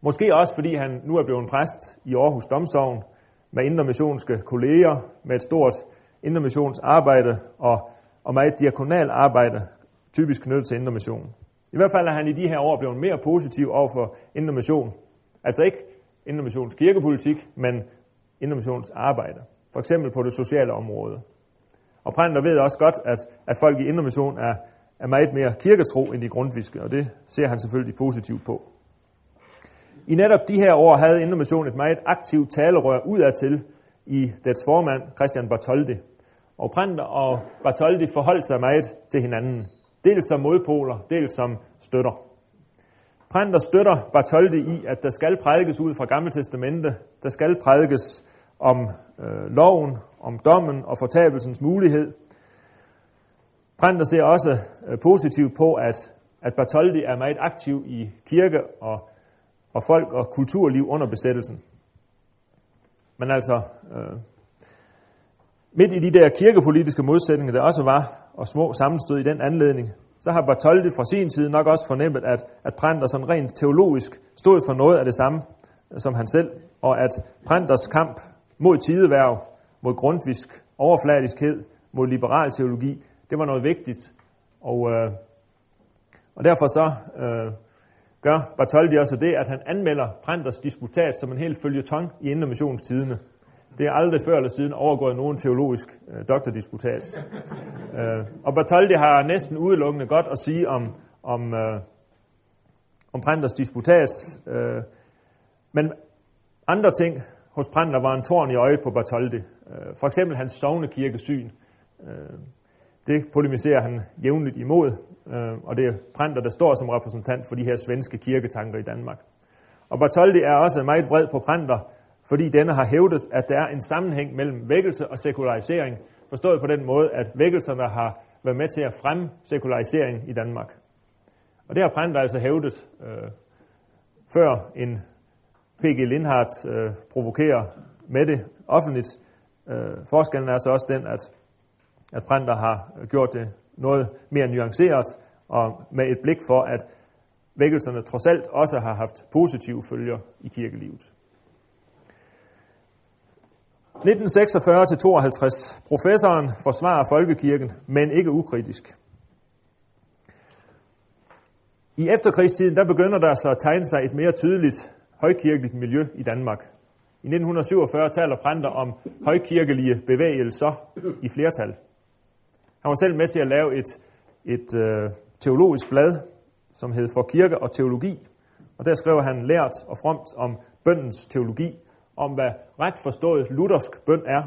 Måske også fordi han nu er blevet præst i Aarhus Domsovn med indremissionske kolleger, med et stort indremissionsarbejde og, og meget diakonal arbejde, typisk knyttet til indremission. I hvert fald er han i de her år blevet mere positiv over for indremission. Altså ikke indermissions kirkepolitik, men indermissions arbejde. For eksempel på det sociale område. Og Prænder ved også godt, at, at folk i indremission er, er meget mere kirketro end de grundviske, og det ser han selvfølgelig positivt på. I netop de her år havde Indremission et meget aktivt talerør udadtil i dets formand, Christian Bartoldi. Og Prænder og Bartoldi forholdt sig meget til hinanden. Dels som modpoler, dels som støtter. Prænder støtter Bartoldi i, at der skal prædikes ud fra Gamle Testamente. Der skal prædikes om øh, loven, om dommen og fortabelsens mulighed. Prænder ser også øh, positivt på, at, at Bartoldi er meget aktiv i kirke og, og folk og kulturliv under besættelsen. Men altså, øh, midt i de der kirkepolitiske modsætninger, der også var, og små sammenstød i den anledning, så har Bartoldi fra sin side nok også fornemmet, at, at Prenter sådan rent teologisk stod for noget af det samme øh, som han selv, og at Prenters kamp mod tideværv, mod grundvisk overfladiskhed, mod liberal teologi, det var noget vigtigt. Og, øh, og derfor så øh, gør Bartoldi også det, at han anmelder Prenters disputat som en helt følgetong i indermissionstidene. Det er aldrig før eller siden overgået nogen teologisk øh, doktordisputat. øh, og Bartoldi har næsten udelukkende godt at sige om, om, øh, om Prenters disputat. Øh, men andre ting hos Printer var en tårn i øjet på Bartoldi. Øh, for eksempel hans sovnekirkesyn. Øh, det polemiserer han jævnligt imod, øh, og det er Printer, der står som repræsentant for de her svenske kirketanker i Danmark. Og Bartoldi er også meget vred på Printer, fordi denne har hævdet, at der er en sammenhæng mellem vækkelse og sekularisering, forstået på den måde, at vækkelserne har været med til at fremme sekularisering i Danmark. Og det har Printer altså hævdet øh, før en P.G. Lindhardt øh, provokerer med det offentligt. Øh, forskellen er så også den, at, at Printer har gjort det noget mere nuanceret, og med et blik for, at vækkelserne trods alt også har haft positive følger i kirkelivet. 1946-52. Professoren forsvarer folkekirken, men ikke ukritisk. I efterkrigstiden der begynder der så at tegne sig et mere tydeligt højkirkeligt miljø i Danmark. I 1947 taler Printer om højkirkelige bevægelser i flertal. Han var selv med til at lave et, et øh, teologisk blad, som hed For Kirke og Teologi. Og der skrev han lært og fromt om bøndens teologi, om hvad ret forstået luthersk bøn er,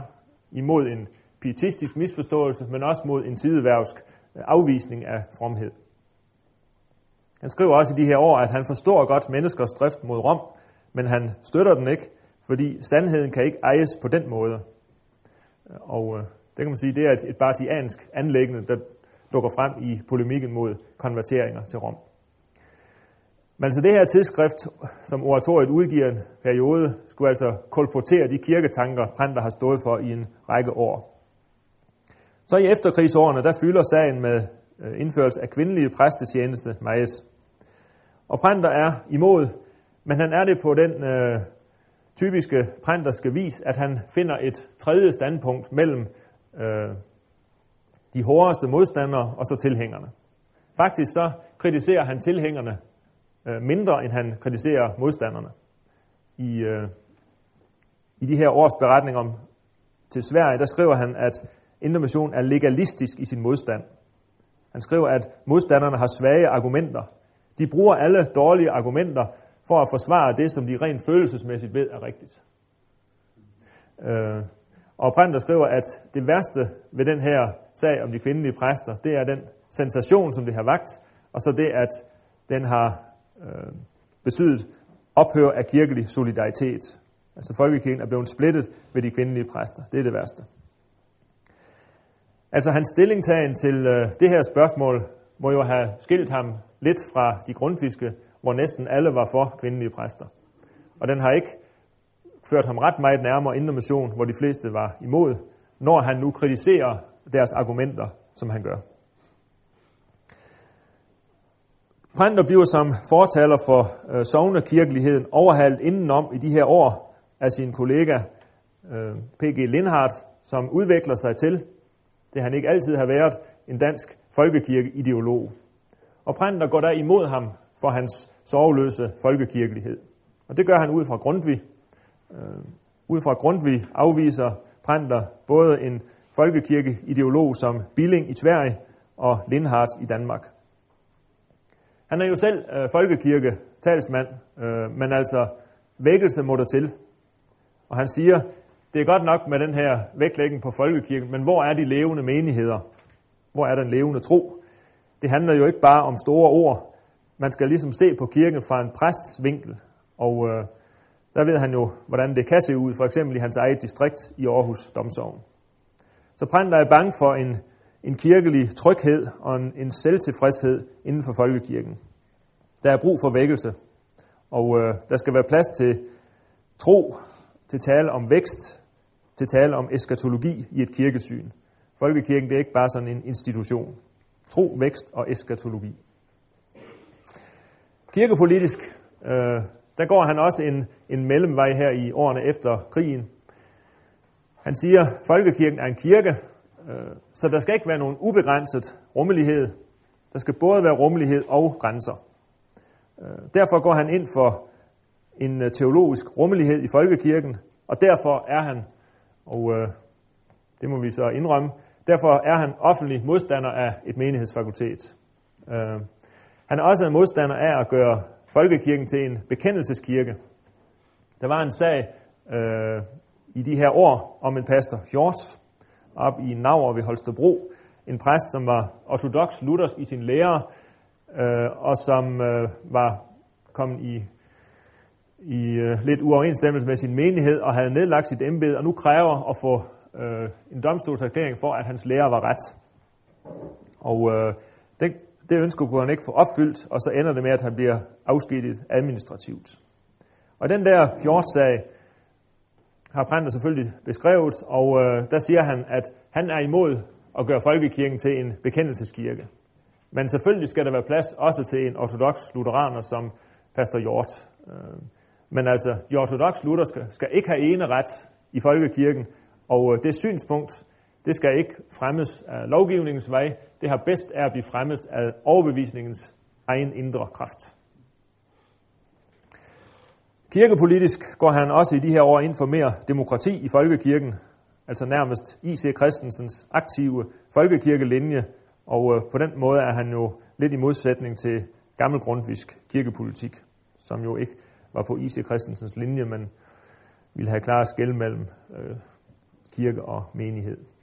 imod en pietistisk misforståelse, men også mod en tideværvsk øh, afvisning af fromhed. Han skriver også i de her år, at han forstår godt menneskers drift mod Rom, men han støtter den ikke, fordi sandheden kan ikke ejes på den måde. Og øh, det kan man sige, det er et, et bartiansk anlæggende, der dukker frem i polemikken mod konverteringer til Rom. Men altså det her tidsskrift, som oratoriet udgiver en periode, skulle altså kolportere de kirketanker, Printer har stået for i en række år. Så i efterkrigsårene, der fylder sagen med øh, indførelse af kvindelige præstetjeneste meget. Og Printer er imod, men han er det på den øh, typiske printerske vis, at han finder et tredje standpunkt mellem øh, de hårdeste modstandere og så tilhængerne. Faktisk så kritiserer han tilhængerne øh, mindre, end han kritiserer modstanderne. I, øh, I de her års beretning om til Sverige, der skriver han, at Indre er legalistisk i sin modstand. Han skriver, at modstanderne har svage argumenter. De bruger alle dårlige argumenter for at forsvare det, som de rent følelsesmæssigt ved er rigtigt. Øh, og Brænder skriver, at det værste ved den her sag om de kvindelige præster, det er den sensation, som det har vagt, og så det, at den har øh, betydet ophør af kirkelig solidaritet. Altså folkekirken er blevet splittet ved de kvindelige præster. Det er det værste. Altså hans stillingtagen til øh, det her spørgsmål må jo have skilt ham lidt fra de grundfiske, hvor næsten alle var for kvindelige præster. Og den har ikke ført ham ret meget nærmere Indre Mission, hvor de fleste var imod, når han nu kritiserer deres argumenter, som han gør. Prænder bliver som fortaler for øh, sovnekirkeligheden overhalet indenom i de her år af sin kollega øh, P.G. Lindhardt, som udvikler sig til, det han ikke altid har været, en dansk folkekirkeideolog. Og Prænder går der imod ham for hans sorgløse folkekirkelighed. Og det gør han ud fra Grundtvig. Øh, ud fra Grundtvig afviser Printer både en folkekirkeideolog som Billing i Sverige og Lindhardt i Danmark. Han er jo selv øh, folkekirke talsmand, øh, men altså vækkelse må der til. Og han siger, det er godt nok med den her vægtlægning på folkekirken, men hvor er de levende menigheder? Hvor er den levende tro? Det handler jo ikke bare om store ord. Man skal ligesom se på kirken fra en præsts vinkel. Og øh, der ved han jo, hvordan det kan se ud, for eksempel i hans eget distrikt i Aarhus Domsovn. Så Prænder er bange for en en kirkelig tryghed og en, en selvtilfredshed inden for folkekirken. Der er brug for vækkelse, og øh, der skal være plads til tro, til tale om vækst, til tale om eskatologi i et kirkesyn. Folkekirken det er ikke bare sådan en institution. Tro, vækst og eskatologi. Kirkepolitisk, øh, der går han også en, en mellemvej her i årene efter krigen. Han siger, at folkekirken er en kirke, øh, så der skal ikke være nogen ubegrænset rummelighed. Der skal både være rummelighed og grænser. Øh, derfor går han ind for en øh, teologisk rummelighed i folkekirken, og derfor er han, og det må vi så indrømme, derfor er han offentlig modstander af et menighedsfakultet. Han er også en modstander af at gøre folkekirken til en bekendelseskirke. Der var en sag øh, i de her år om en pastor Hjort, op i Nauer ved Holstebro. En præst, som var ortodox luthersk i sin lære, øh, og som øh, var kommet i, i øh, lidt uoverensstemmelse med sin menighed og havde nedlagt sit embede, og nu kræver at få øh, en domstolserklæring for, at hans lære var ret. Og øh, det, det ønske kunne han ikke få opfyldt, og så ender det med, at han bliver afskediget administrativt. Og den der Hjort-sag, har Printer selvfølgelig beskrevet, og øh, der siger han, at han er imod at gøre folkekirken til en bekendelseskirke. Men selvfølgelig skal der være plads også til en ortodox lutheraner som Pastor Hjort. Øh, men altså, de ortodox Luther skal, skal ikke have ene ret i folkekirken, og øh, det synspunkt, det skal ikke fremmes af lovgivningens vej. Det har bedst er at blive fremmet af overbevisningens egen indre kraft. Kirkepolitisk går han også i de her år ind for mere demokrati i folkekirken, altså nærmest I.C. Christensens aktive folkekirkelinje, og øh, på den måde er han jo lidt i modsætning til gammel grundvisk kirkepolitik, som jo ikke var på I.C. Christensens linje, men ville have klare skæld mellem øh, kirke og menighed.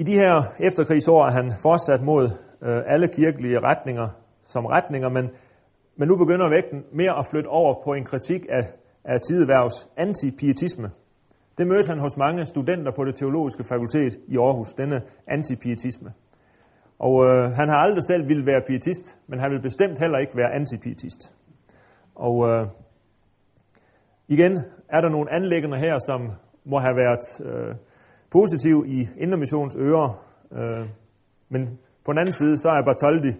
I de her efterkrigsår er han fortsat mod øh, alle kirkelige retninger som retninger, men, men nu begynder vægten mere at flytte over på en kritik af, af tideværvs antipietisme. Det mødte han hos mange studenter på det teologiske fakultet i Aarhus, denne antipietisme. Og øh, han har aldrig selv ville være pietist, men han vil bestemt heller ikke være antipietist. Og øh, igen er der nogle anlæggende her, som må have været øh, positiv i Indermissions ører. Øh, men på den anden side, så er Bartoldi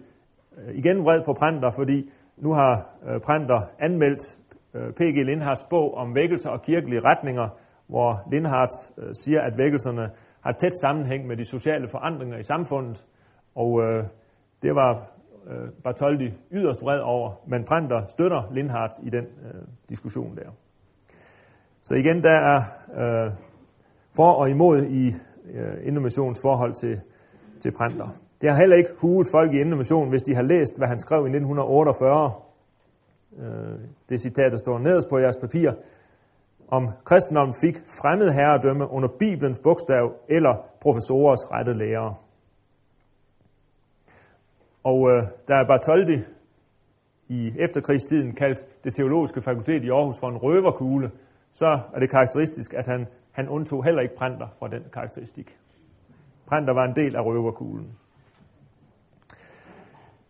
øh, igen vred på Pranter, fordi nu har øh, Pranter anmeldt øh, P.G. Lindhards bog om vækkelser og kirkelige retninger, hvor Lindhardt øh, siger, at vækkelserne har tæt sammenhæng med de sociale forandringer i samfundet, og øh, det var øh, Bartoldi yderst vred over, men Pranter støtter Lindhardt i den øh, diskussion der. Så igen, der er øh, for og imod i øh, Indomissions forhold til, til Printer. Det har heller ikke huet folk i Indomission, hvis de har læst, hvad han skrev i 1948. Øh, det citat, der står nederst på jeres papir, om kristendommen fik fremmed herredømme under Bibelens bogstav eller professorers rette lærere. Og øh, der er Bartoldi i efterkrigstiden kaldt det teologiske fakultet i Aarhus for en røverkugle, så er det karakteristisk, at han, han undtog heller ikke Printer fra den karakteristik. Printer var en del af røverkuglen.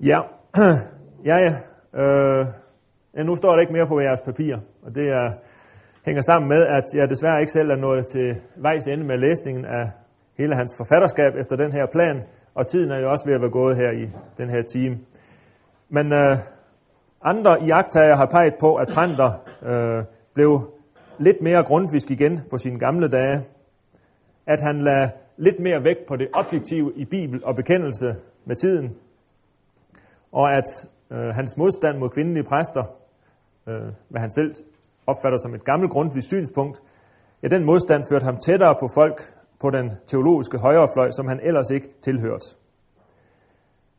Ja, ja, ja. Øh, ja, nu står der ikke mere på jeres papir, og det er, hænger sammen med, at jeg desværre ikke selv er nået til vejs ende med læsningen af hele hans forfatterskab efter den her plan, og tiden er jo også ved at være gået her i den her time. Men øh, andre iagtager har peget på, at Printer øh, blev lidt mere grundfisk igen på sine gamle dage, at han lagde lidt mere vægt på det objektive i Bibel og bekendelse med tiden, og at øh, hans modstand mod kvindelige præster, øh, hvad han selv opfatter som et gammelt grundvis synspunkt, ja, den modstand førte ham tættere på folk på den teologiske højrefløj, som han ellers ikke tilhørte.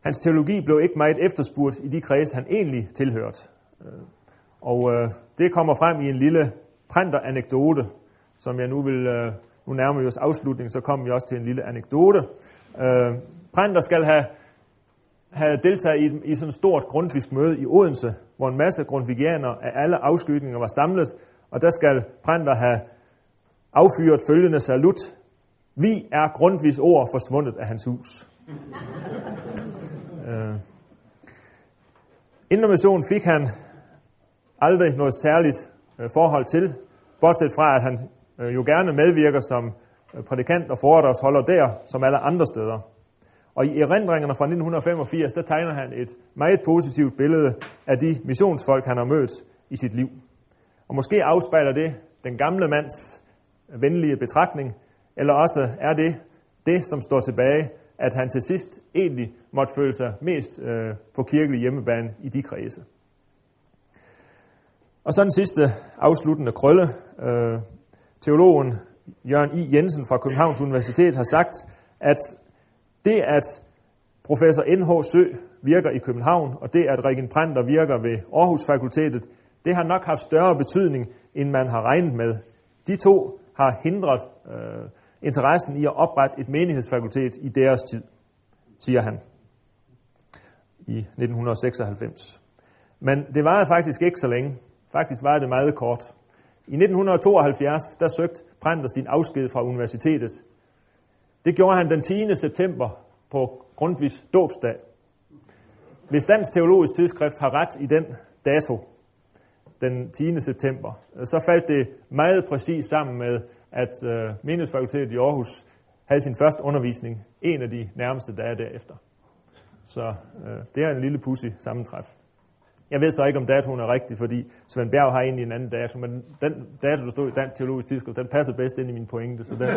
Hans teologi blev ikke meget efterspurgt i de kreds, han egentlig tilhørte. Øh, og øh, det kommer frem i en lille printeranekdote, som jeg nu vil, øh, nu nærmer vi os afslutningen, så kommer vi også til en lille anekdote. Øh, printer skal have, have deltaget i, i sådan et stort grundfisk møde i Odense, hvor en masse grundvigianer af alle afskygninger var samlet, og der skal Printer have affyret følgende salut. Vi er grundvis ord forsvundet af hans hus. øh. Indomission fik han aldrig noget særligt Øh, forhold til, bortset fra, at han øh, jo gerne medvirker som øh, prædikant og foredragsholder der, som alle andre steder. Og i erindringerne fra 1985, der tegner han et meget positivt billede af de missionsfolk, han har mødt i sit liv. Og måske afspejler det den gamle mands venlige betragtning, eller også er det det, som står tilbage, at han til sidst egentlig måtte føle sig mest øh, på kirkelig hjemmebane i de kredse. Og så den sidste afsluttende krølle. Øh, teologen Jørgen I. Jensen fra Københavns Universitet har sagt, at det, at professor N.H. Sø virker i København, og det, at Regen Printer virker ved Aarhus Fakultetet, det har nok haft større betydning, end man har regnet med. De to har hindret øh, interessen i at oprette et menighedsfakultet i deres tid, siger han i 1996. Men det varede faktisk ikke så længe. Faktisk var det meget kort. I 1972, der søgte Pranter sin afsked fra universitetet. Det gjorde han den 10. september på Grundtvigs dåbsdag. Hvis Dansk Teologisk Tidsskrift har ret i den dato, den 10. september, så faldt det meget præcis sammen med, at øh, menighedsfakultetet i Aarhus havde sin første undervisning en af de nærmeste dage derefter. Så øh, det er en lille pussy sammentræf. Jeg ved så ikke, om datoen er rigtig, fordi Svend Bjerg har egentlig en anden dato, men den dato, der stod i Dansk Teologisk Tidsskrift, den passer bedst ind i min pointe, så den...